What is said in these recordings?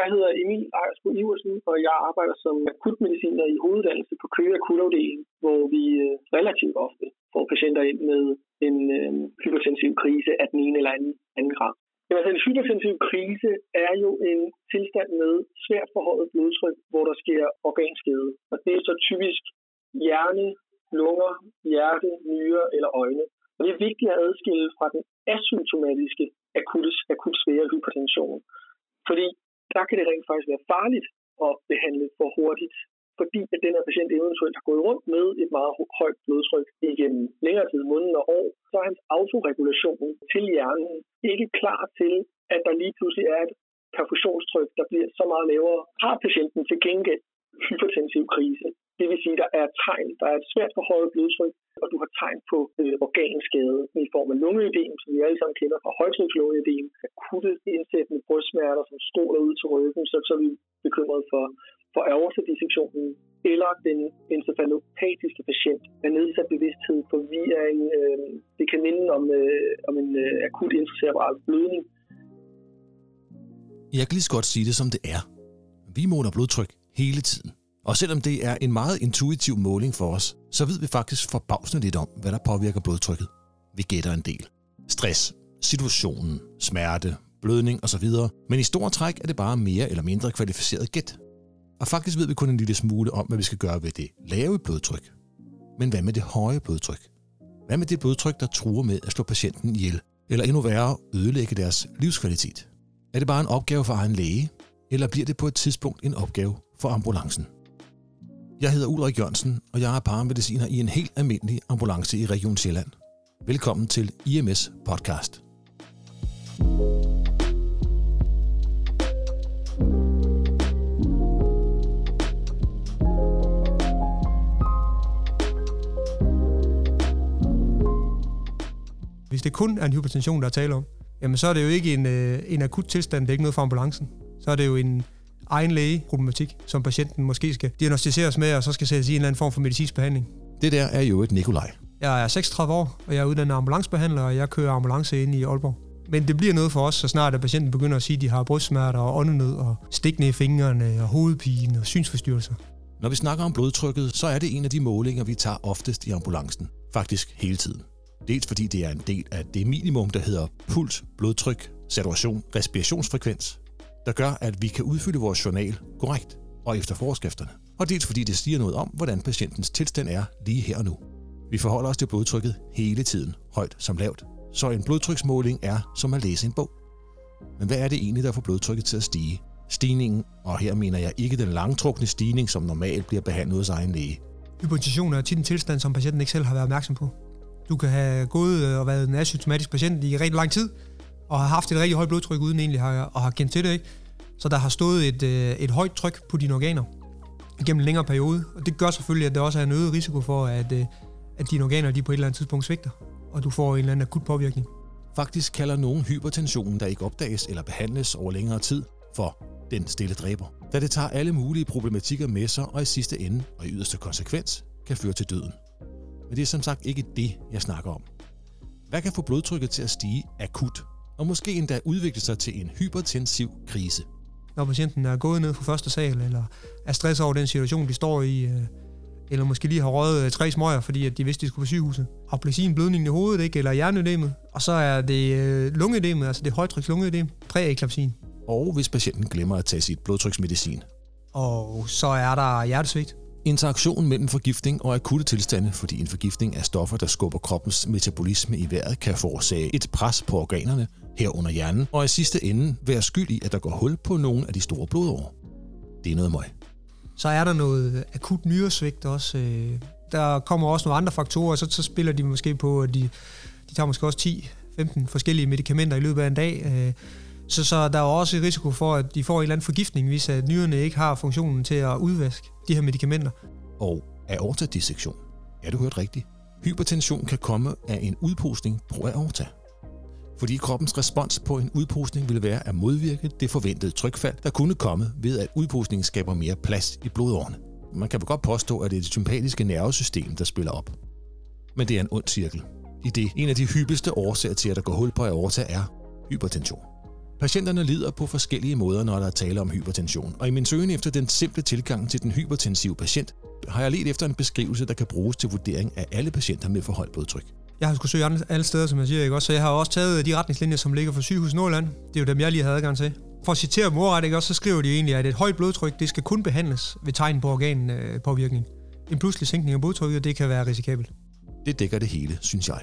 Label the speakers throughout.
Speaker 1: Jeg hedder Emil Ejersbo Iversen, og jeg arbejder som akutmediciner i hoveduddannelse på Køge Akutafdeling, hvor vi øh, relativt ofte får patienter ind med en øh, hypertensiv krise af den ene eller anden, anden grad. Men altså, en hypertensiv krise er jo en tilstand med svært forhøjet blodtryk, hvor der sker organskade. Og det er så typisk hjerne, lunger, hjerte, nyre eller øjne. Og det er vigtigt at adskille fra den asymptomatiske akut, akut svære hypertension. Fordi der kan det rent faktisk være farligt at behandle for hurtigt, fordi at den her patient eventuelt har gået rundt med et meget højt blodtryk igennem længere tid, måneder og år, så er hans autoregulation til hjernen ikke klar til, at der lige pludselig er et perfusionstryk, der bliver så meget lavere. Har patienten til gengæld hypertensiv krise, det vil sige, at der er tegn, der er et svært forhøjet blodtryk, og du har tegn på øh, organskade i form af lungeødem, som vi alle sammen kender fra højtrykslungeødem, akutte indsættende brystsmerter, som stråler ud til ryggen, så, så er vi bekymret for, for aortadissektionen, eller den encefalopatiske patient med nedsat bevidsthed, for vi er en, øh, det kan minde om, øh, om en øh, akut intracerebral blødning.
Speaker 2: Jeg kan lige så godt sige det, som det er. Vi måler blodtryk hele tiden. Og selvom det er en meget intuitiv måling for os, så ved vi faktisk forbavsende lidt om, hvad der påvirker blodtrykket. Vi gætter en del. Stress, situationen, smerte, blødning osv. Men i store træk er det bare mere eller mindre kvalificeret gæt. Og faktisk ved vi kun en lille smule om, hvad vi skal gøre ved det lave blodtryk. Men hvad med det høje blodtryk? Hvad med det blodtryk, der truer med at slå patienten ihjel? Eller endnu værre, ødelægge deres livskvalitet? Er det bare en opgave for egen læge? Eller bliver det på et tidspunkt en opgave for ambulancen? Jeg hedder Ulrik Jørgensen, og jeg er paramediciner i en helt almindelig ambulance i Region Sjælland. Velkommen til IMS Podcast.
Speaker 3: Hvis det kun er en hypertension, der er tale om, jamen så er det jo ikke en, øh, en akut tilstand, det er ikke noget for ambulancen. Så er det jo en, egen læge-problematik, som patienten måske skal diagnostiseres med, og så skal sættes i en eller anden form for medicinsk behandling.
Speaker 2: Det der er jo et Nikolaj.
Speaker 3: Jeg er 36 år, og jeg er uddannet ambulancebehandler, og jeg kører ambulance ind i Aalborg. Men det bliver noget for os, så snart at patienten begynder at sige, at de har brystsmerter og åndenød og stikkende i fingrene og hovedpine og synsforstyrrelser.
Speaker 2: Når vi snakker om blodtrykket, så er det en af de målinger, vi tager oftest i ambulancen. Faktisk hele tiden. Dels fordi det er en del af det minimum, der hedder puls, blodtryk, saturation, respirationsfrekvens, der gør, at vi kan udfylde vores journal korrekt og efter forskrifterne. Og dels fordi det siger noget om, hvordan patientens tilstand er lige her og nu. Vi forholder os til blodtrykket hele tiden, højt som lavt. Så en blodtryksmåling er som at læse en bog. Men hvad er det egentlig, der får blodtrykket til at stige? Stigningen, og her mener jeg ikke den langtrukne stigning, som normalt bliver behandlet hos egen læge.
Speaker 3: Hypotension er tit en tilstand, som patienten ikke selv har været opmærksom på. Du kan have gået øh, og været en asymptomatisk patient i rigtig lang tid, og har haft et rigtig højt blodtryk uden egentlig har, og har kendt til det. Ikke? Så der har stået et, øh, et højt tryk på dine organer gennem en længere periode. Og det gør selvfølgelig, at der også er en øget risiko for, at, øh, at dine organer de på et eller andet tidspunkt svigter, og du får en eller anden akut påvirkning.
Speaker 2: Faktisk kalder nogen hypertensionen, der ikke opdages eller behandles over længere tid, for den stille dræber. Da det tager alle mulige problematikker med sig, og i sidste ende, og i yderste konsekvens, kan føre til døden. Men det er som sagt ikke det, jeg snakker om. Hvad kan få blodtrykket til at stige akut og måske endda udvikle sig til en hypertensiv krise.
Speaker 3: Når patienten er gået ned fra første sal, eller er stresset over den situation, de står i, øh, eller måske lige har røget øh, tre smøger, fordi at de vidste, de skulle på sygehuset. Placin blødningen i hovedet, ikke? eller hjerneødemet. Og så er det øh, lungeødemet, altså det højtryks lungeødem, præeklapsin.
Speaker 2: Og hvis patienten glemmer at tage sit blodtryksmedicin.
Speaker 3: Og så er der hjertesvigt.
Speaker 2: Interaktionen mellem forgiftning og akutte tilstande, fordi en forgiftning af stoffer, der skubber kroppens metabolisme i vejret, kan forårsage et pres på organerne, herunder hjernen, og i sidste ende være skyld i, at der går hul på nogle af de store blodårer. Det er noget møg.
Speaker 3: Så er der noget akut nyresvigt også. Øh, der kommer også nogle andre faktorer, så, så spiller de måske på, at de, de tager måske også 10-15 forskellige medicamenter i løbet af en dag. Øh, så, så der er også risiko for, at de får en eller anden forgiftning, hvis at nyrerne ikke har funktionen til at udvaske de her medicamenter.
Speaker 2: Og aortadissektion. Ja, du hørt rigtigt. Hypertension kan komme af en udpustning på aorta. Fordi kroppens respons på en udposning vil være at modvirke det forventede trykfald, der kunne komme ved, at udposningen skaber mere plads i blodårene. Man kan vel godt påstå, at det er det sympatiske nervesystem, der spiller op. Men det er en ond cirkel. I det en af de hyppigste årsager til, at der går hul på aorta, er hypertension. Patienterne lider på forskellige måder, når der er tale om hypertension, og i min søgen efter den simple tilgang til den hypertensive patient, har jeg let efter en beskrivelse, der kan bruges til vurdering af alle patienter med for højt blodtryk.
Speaker 3: Jeg har skulle søge alle steder, som jeg siger, ikke? Også, så jeg har også taget øh, de retningslinjer, som ligger for sygehus Nordland. Det er jo dem, jeg lige havde adgang til. For at citere morret, ikke? Også, så skriver de egentlig, at et højt blodtryk det skal kun behandles ved tegn på organpåvirkning. En pludselig sænkning af blodtrykket, det kan være risikabelt.
Speaker 2: Det dækker det hele, synes jeg.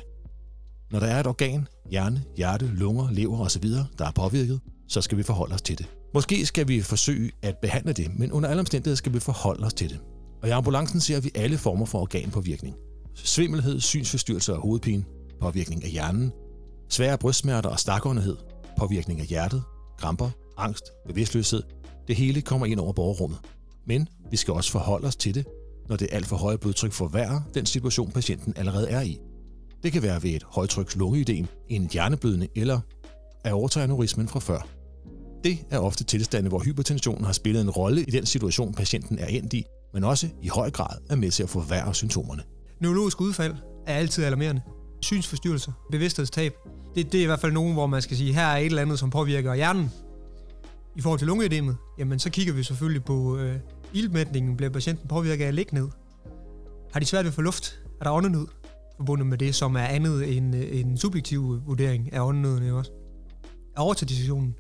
Speaker 2: Når der er et organ, hjerne, hjerte, lunger, lever osv., der er påvirket, så skal vi forholde os til det. Måske skal vi forsøge at behandle det, men under alle omstændigheder skal vi forholde os til det. Og i ambulancen ser vi alle former for organpåvirkning. Svimmelhed, synsforstyrrelser og hovedpine, påvirkning af hjernen, svære brystsmerter og stakåndighed, påvirkning af hjertet, kramper, angst, bevidstløshed. Det hele kommer ind over borgerrummet. Men vi skal også forholde os til det, når det alt for høje blodtryk forværrer den situation, patienten allerede er i. Det kan være ved et højtryks lungeødem, en hjerneblødning eller aortaaneurismen fra før. Det er ofte tilstande, hvor hypertensionen har spillet en rolle i den situation, patienten er endt i, men også i høj grad er med til at forværre symptomerne.
Speaker 3: Neurologisk udfald er altid alarmerende. Synsforstyrrelser, bevidsthedstab, det, det er i hvert fald nogen, hvor man skal sige, her er et eller andet, som påvirker hjernen. I forhold til lungeedemet, jamen så kigger vi selvfølgelig på øh, ildmætningen. Bliver patienten påvirket af at ligge ned? Har de svært ved at få luft? Er der åndenød forbundet med det, som er andet end øh, en subjektiv vurdering af åndenøden også? Aortadissektionen,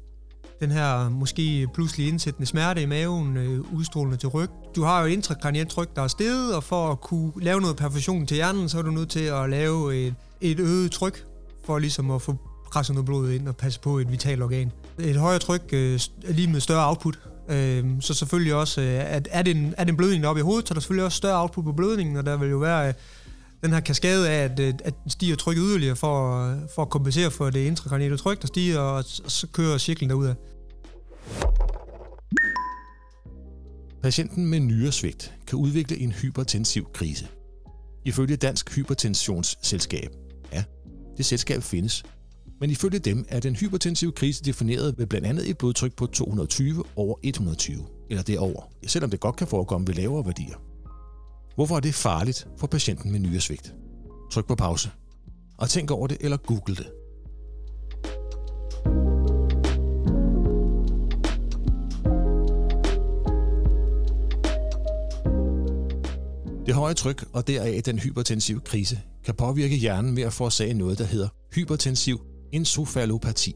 Speaker 3: den her måske pludselig indsættende smerte i maven, øh, udstrålende til ryg. Du har jo et intrakranielt tryk, der er steget, og for at kunne lave noget perfusion til hjernen, så er du nødt til at lave et, et øget tryk, for ligesom at få presset noget blod ind og passe på et vitalt organ. Et højere tryk øh, lige med større output. Øh, så selvfølgelig også, øh, at er det, en, er det en blødning oppe i hovedet, så er der selvfølgelig også større output på blødningen, og der vil jo være øh, den her kaskade af, at, øh, at stiger trykket yderligere for, øh, for at kompensere for det intrakranielle tryk, der stiger, og så kører cirklen derudad.
Speaker 2: Patienten med nyresvigt kan udvikle en hypertensiv krise. Ifølge Dansk Hypertensionsselskab, ja, det selskab findes, men ifølge dem er den hypertensive krise defineret ved blandt andet et blodtryk på 220 over 120, eller derover, selvom det godt kan forekomme ved lavere værdier. Hvorfor er det farligt for patienten med nyresvigt? Tryk på pause, og tænk over det eller google det. Det høje tryk og deraf den hypertensive krise kan påvirke hjernen ved at forårsage noget, der hedder hypertensiv encefalopati.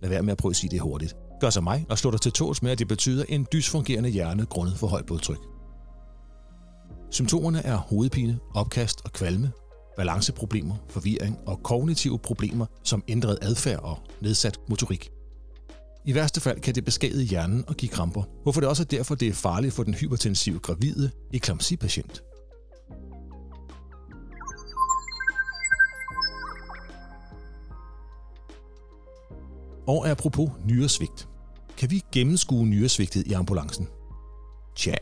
Speaker 2: Lad være med at prøve at sige det hurtigt. Gør som mig og slå dig til tåls med, at det betyder en dysfungerende hjerne grundet for højt blodtryk. Symptomerne er hovedpine, opkast og kvalme, balanceproblemer, forvirring og kognitive problemer som ændret adfærd og nedsat motorik. I værste fald kan det beskadige hjernen og give kramper, hvorfor det også er derfor, det er farligt for den hypertensive gravide eklamsipatient. Og apropos nyresvigt. Kan vi gennemskue nyresvigtet i ambulancen? Tja,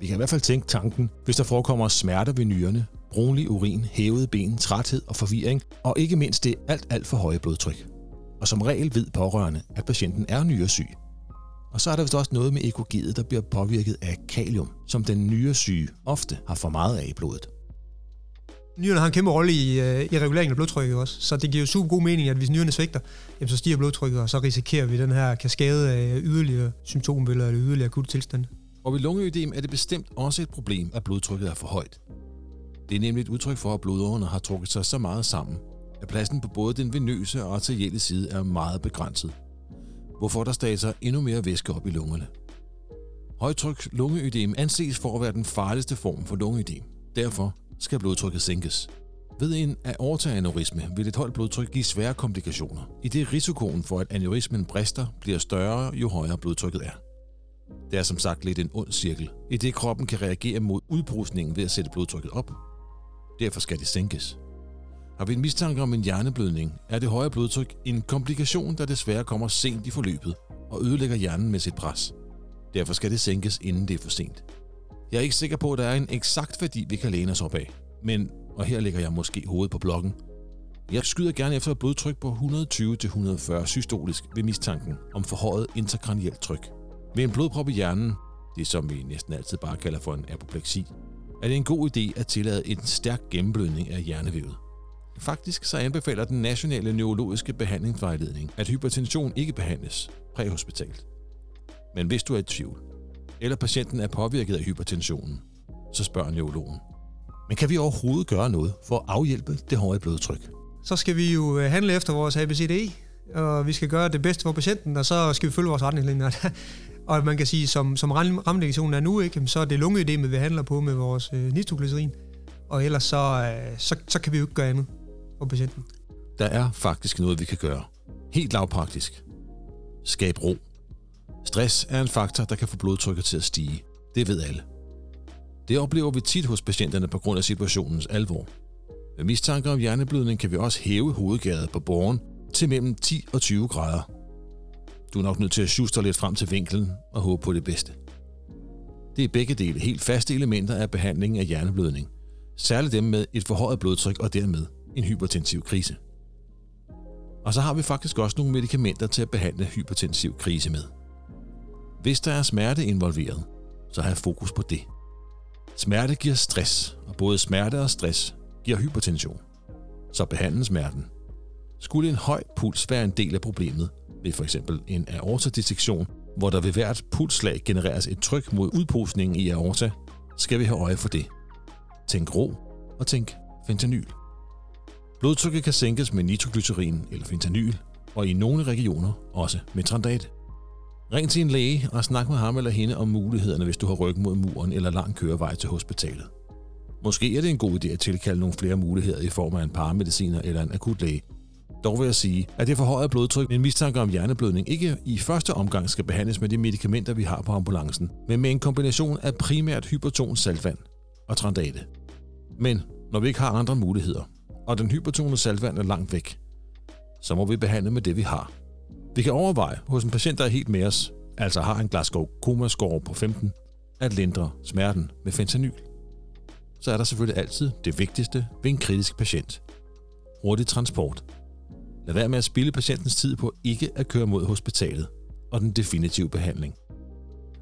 Speaker 2: vi kan i hvert fald tænke tanken, hvis der forekommer smerter ved nyrerne, brunlig urin, hævede ben, træthed og forvirring, og ikke mindst det alt, alt for høje blodtryk. Og som regel ved pårørende, at patienten er nyresyg. Og så er der vist også noget med EKG'et, der bliver påvirket af kalium, som den nyresyge ofte har for meget af i blodet.
Speaker 3: Nyrerne har en kæmpe rolle i, øh, i reguleringen af blodtrykket også, så det giver jo super god mening, at hvis nyrerne svigter, jamen så stiger blodtrykket, og så risikerer vi den her kaskade af yderligere symptombilleder eller yderligere akutte tilstande.
Speaker 2: Og ved lungeødem er det bestemt også et problem, at blodtrykket er for højt. Det er nemlig et udtryk for, at blodårene har trukket sig så meget sammen, at pladsen på både den venøse og arterielle side er meget begrænset, hvorfor der stager endnu mere væske op i lungerne. Højtryks lungeødem anses for at være den farligste form for lungeødem. Derfor skal blodtrykket sænkes. Ved en aortaaneurisme vil et højt blodtryk give svære komplikationer, i det risikoen for, at aneurismen brister, bliver større, jo højere blodtrykket er. Det er som sagt lidt en ond cirkel, i det kroppen kan reagere mod udbrusningen ved at sætte blodtrykket op. Derfor skal det sænkes. Har vi en mistanke om en hjerneblødning, er det høje blodtryk en komplikation, der desværre kommer sent i forløbet og ødelægger hjernen med sit pres. Derfor skal det sænkes, inden det er for sent. Jeg er ikke sikker på, at der er en eksakt værdi, vi kan læne os op af, men, og her lægger jeg måske hovedet på blokken, jeg skyder gerne efter et blodtryk på 120-140 systolisk ved mistanken om forhøjet interkranielt tryk. Ved en blodprop i hjernen, det som vi næsten altid bare kalder for en apopleksi, er det en god idé at tillade en stærk gennemblødning af hjernevævet. Faktisk så anbefaler den nationale neurologiske behandlingsvejledning, at hypertension ikke behandles præhospitalt. Men hvis du er i tvivl, eller patienten er påvirket af hypertensionen, så spørger neurologen. Men kan vi overhovedet gøre noget for at afhjælpe det høje blodtryk?
Speaker 3: Så skal vi jo øh, handle efter vores ABCD, og vi skal gøre det bedste for patienten, og så skal vi følge vores retningslinjer. og man kan sige, som, som rammelegation er nu, ikke, så er det lungeødemet, vi handler på med vores øh, nitroglycerin. Og ellers så, øh, så, så kan vi jo ikke gøre andet for patienten.
Speaker 2: Der er faktisk noget, vi kan gøre. Helt lavpraktisk. Skab ro. Stress er en faktor, der kan få blodtrykket til at stige. Det ved alle. Det oplever vi tit hos patienterne på grund af situationens alvor. Ved mistanke om hjerneblødning kan vi også hæve hovedgæret på borgen til mellem 10 og 20 grader. Du er nok nødt til at sjuste lidt frem til vinklen og håbe på det bedste. Det er begge dele helt faste elementer af behandlingen af hjerneblødning. Særligt dem med et forhøjet blodtryk og dermed en hypertensiv krise. Og så har vi faktisk også nogle medicamenter til at behandle hypertensiv krise med. Hvis der er smerte involveret, så har jeg fokus på det. Smerte giver stress, og både smerte og stress giver hypertension. Så behandle smerten. Skulle en høj puls være en del af problemet, ved for eksempel en aortadissektion, hvor der ved hvert pulsslag genereres et tryk mod udposningen i aorta, skal vi have øje for det. Tænk ro og tænk fentanyl. Blodtrykket kan sænkes med nitroglycerin eller fentanyl, og i nogle regioner også med trandat. Ring til en læge og snak med ham eller hende om mulighederne, hvis du har ryggen mod muren eller lang kørevej til hospitalet. Måske er det en god idé at tilkalde nogle flere muligheder i form af en paramediciner eller en akutlæge. Dog vil jeg sige, at det forhøjede blodtryk med en mistanke om hjerneblødning ikke i første omgang skal behandles med de medicamenter, vi har på ambulancen, men med en kombination af primært hyperton saltvand og trandate. Men når vi ikke har andre muligheder, og den hypertone saltvand er langt væk, så må vi behandle med det, vi har. Vi kan overveje hos en patient, der er helt med os, altså har en Glasgow Coma score på 15, at lindre smerten med fentanyl. Så er der selvfølgelig altid det vigtigste ved en kritisk patient. Hurtig transport. Lad være med at spille patientens tid på ikke at køre mod hospitalet og den definitive behandling.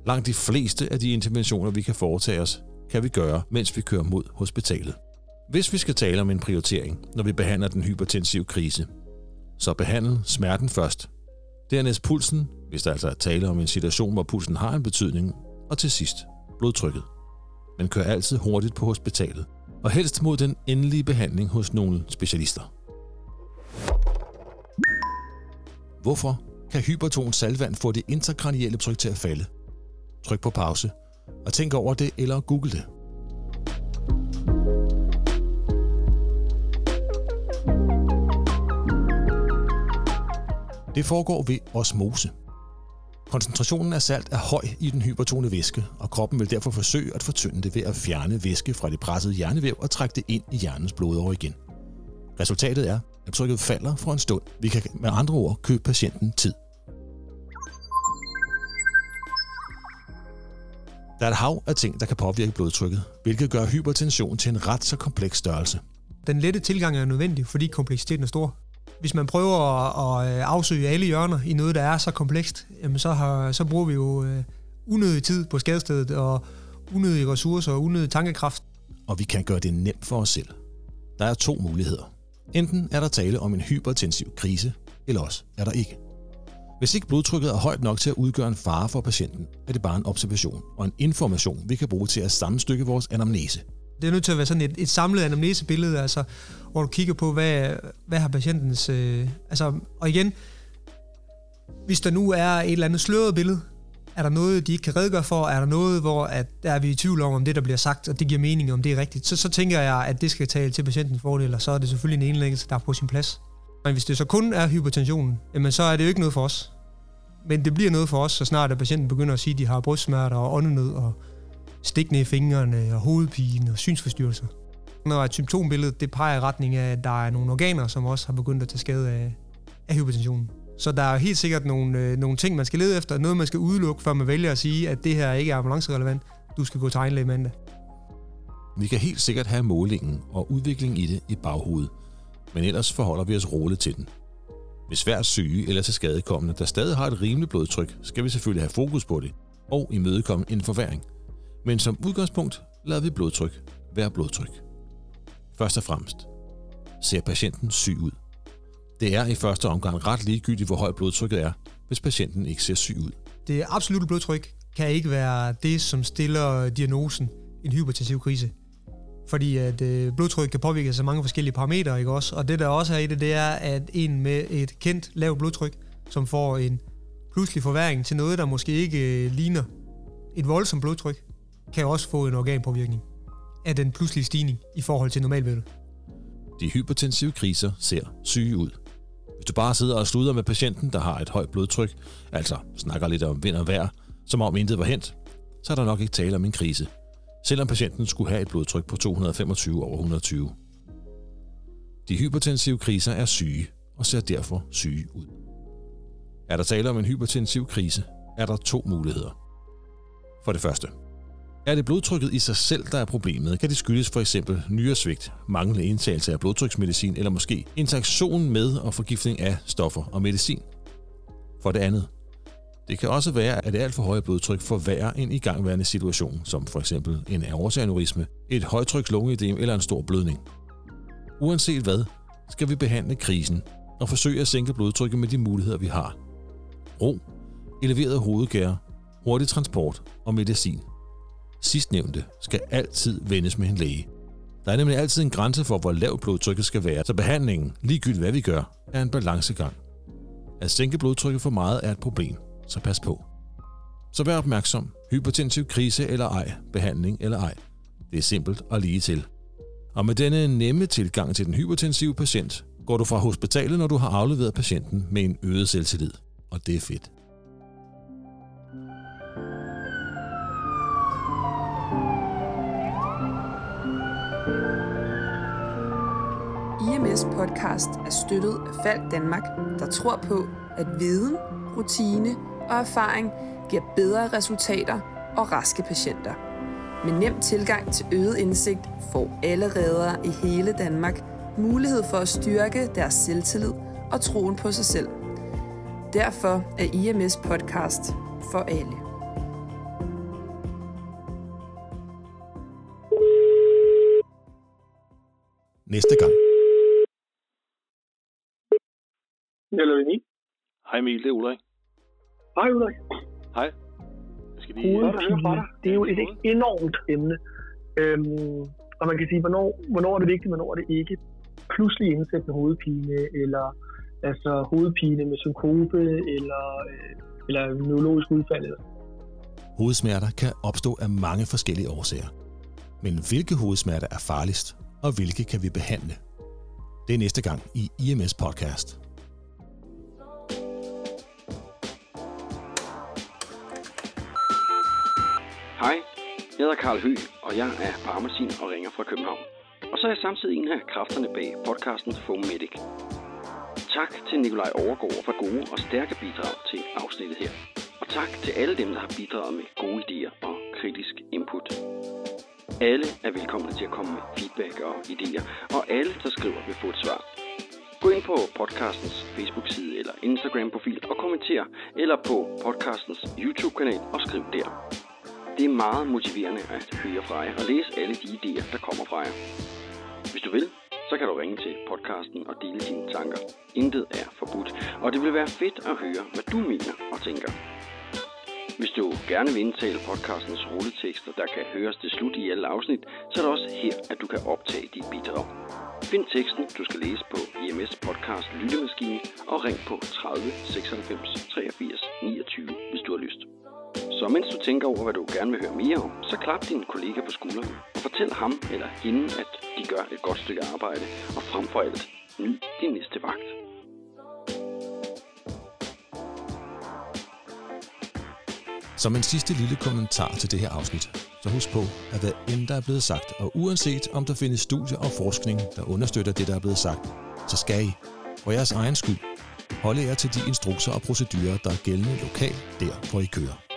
Speaker 2: Langt de fleste af de interventioner, vi kan foretage os, kan vi gøre, mens vi kører mod hospitalet. Hvis vi skal tale om en prioritering, når vi behandler den hypertensive krise, så behandle smerten først. Dernæst pulsen, hvis der altså er tale om en situation, hvor pulsen har en betydning, og til sidst blodtrykket. Men kør altid hurtigt på hospitalet, og helst mod den endelige behandling hos nogle specialister. Hvorfor kan hyperton salvand få det interkranielle tryk til at falde? Tryk på pause, og tænk over det eller google det. Det foregår ved osmose. Koncentrationen af salt er høj i den hypertone væske, og kroppen vil derfor forsøge at fortynde det ved at fjerne væske fra det pressede hjernevæv og trække det ind i hjernens blodår igen. Resultatet er, at trykket falder for en stund. Vi kan med andre ord købe patienten tid. Der er et hav af ting, der kan påvirke blodtrykket, hvilket gør hypertension til en ret så kompleks størrelse.
Speaker 3: Den lette tilgang er nødvendig, fordi kompleksiteten er stor hvis man prøver at, øh, afsøge alle hjørner i noget, der er så komplekst, jamen så, har, så bruger vi jo øh, unødig tid på skadestedet, og unødige ressourcer og unødig tankekraft.
Speaker 2: Og vi kan gøre det nemt for os selv. Der er to muligheder. Enten er der tale om en hypertensiv krise, eller også er der ikke. Hvis ikke blodtrykket er højt nok til at udgøre en fare for patienten, er det bare en observation og en information, vi kan bruge til at sammenstykke vores anamnese.
Speaker 3: Det er nødt til at være sådan et, et samlet anamnesebillede, altså, hvor du kigger på, hvad, hvad har patientens... Øh, altså, og igen, hvis der nu er et eller andet sløret billede, er der noget, de ikke kan redegøre for? Er der noget, hvor at, der er vi i tvivl om, om det, der bliver sagt, og det giver mening, om det er rigtigt? Så, så tænker jeg, at det skal tale til patientens fordel, og så er det selvfølgelig en indlæggelse, der er på sin plads. Men hvis det så kun er hypertensionen, jamen så er det jo ikke noget for os. Men det bliver noget for os, så snart at patienten begynder at sige, at de har brystsmerter og åndenød og stikkende i fingrene og hovedpine og synsforstyrrelser. Når et symptombillede det peger i retning af, at der er nogle organer, som også har begyndt at tage skade af, af hypertensionen. Så der er helt sikkert nogle, øh, nogle ting, man skal lede efter, noget man skal udelukke, før man vælger at sige, at det her ikke er ambulancerelevant. Du skal gå til egenlæge mandag.
Speaker 2: Vi kan helt sikkert have målingen og udviklingen i det i baghovedet, men ellers forholder vi os roligt til den. Hvis svært syge eller til skadekommende, der stadig har et rimeligt blodtryk, skal vi selvfølgelig have fokus på det og imødekomme en forværing. Men som udgangspunkt lader vi blodtryk være blodtryk. Først og fremmest, ser patienten syg ud. Det er i første omgang ret ligegyldigt, hvor højt blodtrykket er, hvis patienten ikke ser syg ud.
Speaker 3: Det absolutte blodtryk kan ikke være det, som stiller diagnosen en hypertensiv krise. Fordi at øh, blodtryk kan påvirke sig mange forskellige parametre, ikke også? Og det der også er i det, det er, at en med et kendt lavt blodtryk, som får en pludselig forværing til noget, der måske ikke øh, ligner et voldsomt blodtryk, kan også få en organpåvirkning af den pludselige stigning i forhold til normalvævet.
Speaker 2: De hypertensive kriser ser syge ud. Hvis du bare sidder og sluder med patienten, der har et højt blodtryk, altså snakker lidt om vind og vejr, som om intet var hent, så er der nok ikke tale om en krise, selvom patienten skulle have et blodtryk på 225 over 120. De hypertensive kriser er syge og ser derfor syge ud. Er der tale om en hypertensiv krise, er der to muligheder. For det første. Er det blodtrykket i sig selv, der er problemet, kan det skyldes for eksempel nyresvigt, manglende indtagelse af blodtryksmedicin eller måske interaktion med og forgiftning af stoffer og medicin. For det andet. Det kan også være, at det alt for høje blodtryk forværrer en igangværende situation, som for eksempel en aorteaneurisme, et højtryks lungeedem eller en stor blødning. Uanset hvad, skal vi behandle krisen og forsøge at sænke blodtrykket med de muligheder, vi har. Ro, eleveret hovedgær, hurtig transport og medicin. Sidstnævnte skal altid vendes med en læge. Der er nemlig altid en grænse for, hvor lavt blodtrykket skal være, så behandlingen, ligegyldigt hvad vi gør, er en balancegang. At sænke blodtrykket for meget er et problem, så pas på. Så vær opmærksom. Hypertensiv krise eller ej, behandling eller ej. Det er simpelt og lige til. Og med denne nemme tilgang til den hypertensive patient, går du fra hospitalet, når du har afleveret patienten med en øget selvtillid. Og det er fedt.
Speaker 4: IMS podcast er støttet af Falk Danmark, der tror på, at viden, rutine og erfaring giver bedre resultater og raske patienter. Med nem tilgang til øget indsigt får alle redere i hele Danmark mulighed for at styrke deres selvtillid og troen på sig selv. Derfor er IMS podcast for alle.
Speaker 2: Næste gang.
Speaker 1: Eller Emil.
Speaker 5: Hej Emil, det er Ulrik.
Speaker 1: Hej Ulrik.
Speaker 5: Hej. Jeg skal lige...
Speaker 1: Hovedpine, det er jo et enormt emne. Øhm, og man kan sige, hvornår, hvornår er det vigtigt, hvornår er det ikke. Pludselig indsættende hovedpine, eller altså hovedpine med synkope, eller, øh, eller neurologisk udfald. Eller.
Speaker 2: Hovedsmerter kan opstå af mange forskellige årsager. Men hvilke hovedsmerter er farligst, og hvilke kan vi behandle? Det er næste gang i IMS Podcast.
Speaker 5: Hej, jeg hedder Karl Høgh, og jeg er farmacin og ringer fra København. Og så er jeg samtidig en af kræfterne bag podcasten Fomedic. Tak til Nikolaj Overgaard for gode og stærke bidrag til afsnittet her. Og tak til alle dem, der har bidraget med gode idéer og kritisk input. Alle er velkomne til at komme med feedback og idéer, og alle, der skriver, vil få et svar. Gå ind på podcastens Facebook-side eller Instagram-profil og kommenter, eller på podcastens YouTube-kanal og skriv der. Det er meget motiverende at høre fra jer og læse alle de idéer, der kommer fra jer. Hvis du vil, så kan du ringe til podcasten og dele dine tanker. Intet er forbudt, og det vil være fedt at høre, hvad du mener og tænker. Hvis du gerne vil indtale podcastens rulletekster, der kan høres til slut i alle afsnit, så er det også her, at du kan optage dit bidrag. Find teksten, du skal læse på IMS Podcast Lyttemaskine og ring på 30 96 83 29, hvis du har lyst. Så mens du tænker over, hvad du gerne vil høre mere om, så klap din kollega på skulderen og fortæl ham eller hende, at de gør et godt stykke arbejde, og frem for alt, nyd din næste vagt.
Speaker 2: Som en sidste lille kommentar til det her afsnit, så husk på, at hvad end der er blevet sagt, og uanset om der findes studier og forskning, der understøtter det, der er blevet sagt, så skal I, for jeres egen skyld, holde jer til de instrukser og procedurer, der er gældende lokalt, der hvor I kører.